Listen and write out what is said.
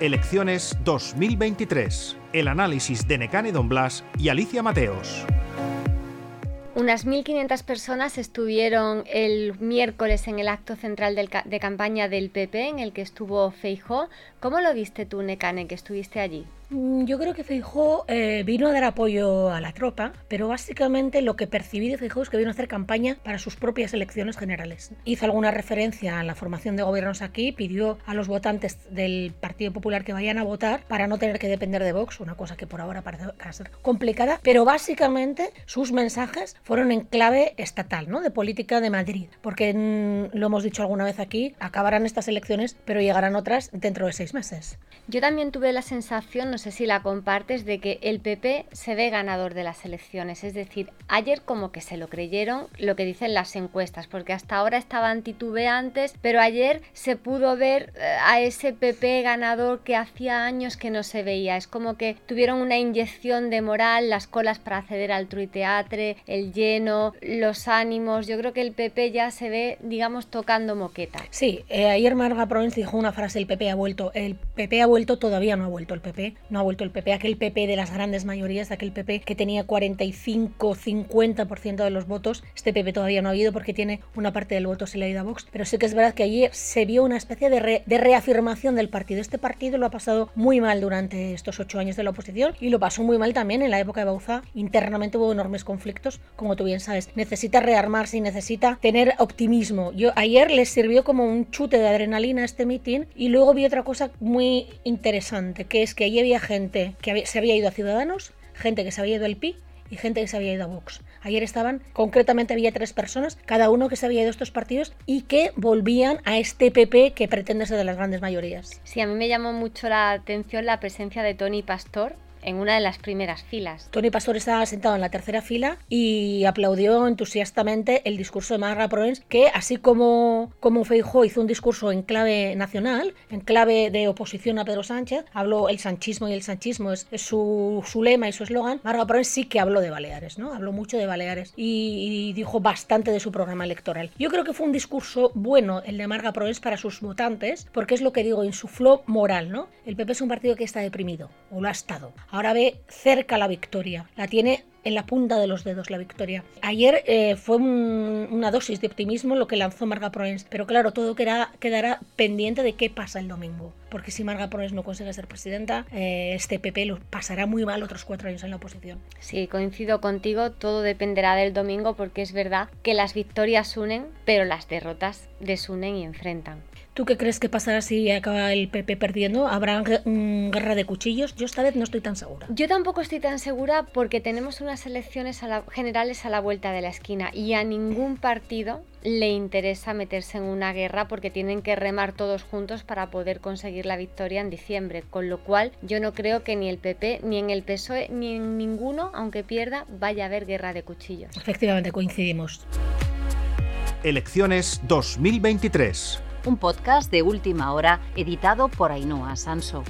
Elecciones 2023. El análisis de Necane Don Blas y Alicia Mateos. Unas 1.500 personas estuvieron el miércoles en el acto central de campaña del PP en el que estuvo Feijó. ¿Cómo lo viste tú, Necane, que estuviste allí? Mm, yo creo que Feijó eh, vino a dar apoyo a la tropa, pero básicamente lo que percibí de Feijó es que vino a hacer campaña para sus propias elecciones generales. Hizo alguna referencia a la formación de gobiernos aquí, pidió a los votantes del Partido Popular que vayan a votar para no tener que depender de Vox, una cosa que por ahora parece ser complicada, pero básicamente sus mensajes fueron en clave estatal, ¿no? de política de Madrid, porque mm, lo hemos dicho alguna vez aquí, acabarán estas elecciones, pero llegarán otras dentro de seis meses. Yo también tuve la sensación, no sé si la compartes, de que el PP se ve ganador de las elecciones. Es decir, ayer como que se lo creyeron lo que dicen las encuestas, porque hasta ahora estaban titubeantes, pero ayer se pudo ver eh, a ese PP ganador que hacía años que no se veía. Es como que tuvieron una inyección de moral, las colas para acceder al truiteatre, el lleno, los ánimos. Yo creo que el PP ya se ve, digamos, tocando moqueta. Sí, eh, ayer Marga Provenz dijo una frase, el PP ha vuelto. El PP ha vuelto, todavía no ha vuelto el PP no ha vuelto el PP, aquel PP de las grandes mayorías, aquel PP que tenía 45, 50% de los votos, este PP todavía no ha habido porque tiene una parte del voto se le ha ido a Vox, pero sí que es verdad que ayer se vio una especie de, de reafirmación del partido. Este partido lo ha pasado muy mal durante estos ocho años de la oposición y lo pasó muy mal también en la época de Bauza. Internamente hubo enormes conflictos, como tú bien sabes. Necesita rearmarse y necesita tener optimismo. Yo ayer les sirvió como un chute de adrenalina este mitin y luego vi otra cosa muy interesante, que es que ahí había gente que se había ido a Ciudadanos, gente que se había ido al PI y gente que se había ido a Vox. Ayer estaban, concretamente había tres personas, cada uno que se había ido a estos partidos y que volvían a este PP que pretende ser de las grandes mayorías. Sí, a mí me llamó mucho la atención la presencia de Tony Pastor, en una de las primeras filas. Tony Pastor estaba sentado en la tercera fila y aplaudió entusiastamente el discurso de Marga Proens, que así como, como Feijó hizo un discurso en clave nacional, en clave de oposición a Pedro Sánchez, habló el sanchismo y el sanchismo es, su, su, lema y su eslogan, Marga Proens sí que habló de Baleares, ¿no? Habló mucho de Baleares y, dijo bastante de su programa electoral. Yo creo que fue un discurso bueno el de Marga Proens para sus votantes, porque es lo que digo, insufló moral, ¿no? El PP es un partido que está deprimido, o lo ha estado. Ahora ve cerca la victoria, la tiene en la punta de los dedos la victoria. Ayer eh, fue una dosis de optimismo lo que lanzó Marga Proens, pero claro, todo quedará, pendiente de qué pasa el domingo, porque si Marga Proens no consigue ser presidenta, eh, este PP lo pasará muy mal otros cuatro años en la oposición. Sí, coincido contigo, todo dependerá del domingo porque es verdad que las victorias unen, pero las derrotas desunen y enfrentan. ¿Tú qué crees que pasará si acaba el PP perdiendo? ¿Habrá guerra de cuchillos? Yo esta vez no estoy tan segura. Yo tampoco estoy tan segura porque tenemos unas elecciones generales a la vuelta de la esquina y a ningún partido le interesa meterse en una guerra porque tienen que remar todos juntos para poder conseguir la victoria en diciembre, con lo cual yo no creo que ni el PP, ni en el PSOE, ni en ninguno, aunque pierda, vaya a haber guerra de cuchillos. Efectivamente, coincidimos. Elecciones 2023 un podcast de última hora editado por Ainhoa Sanso.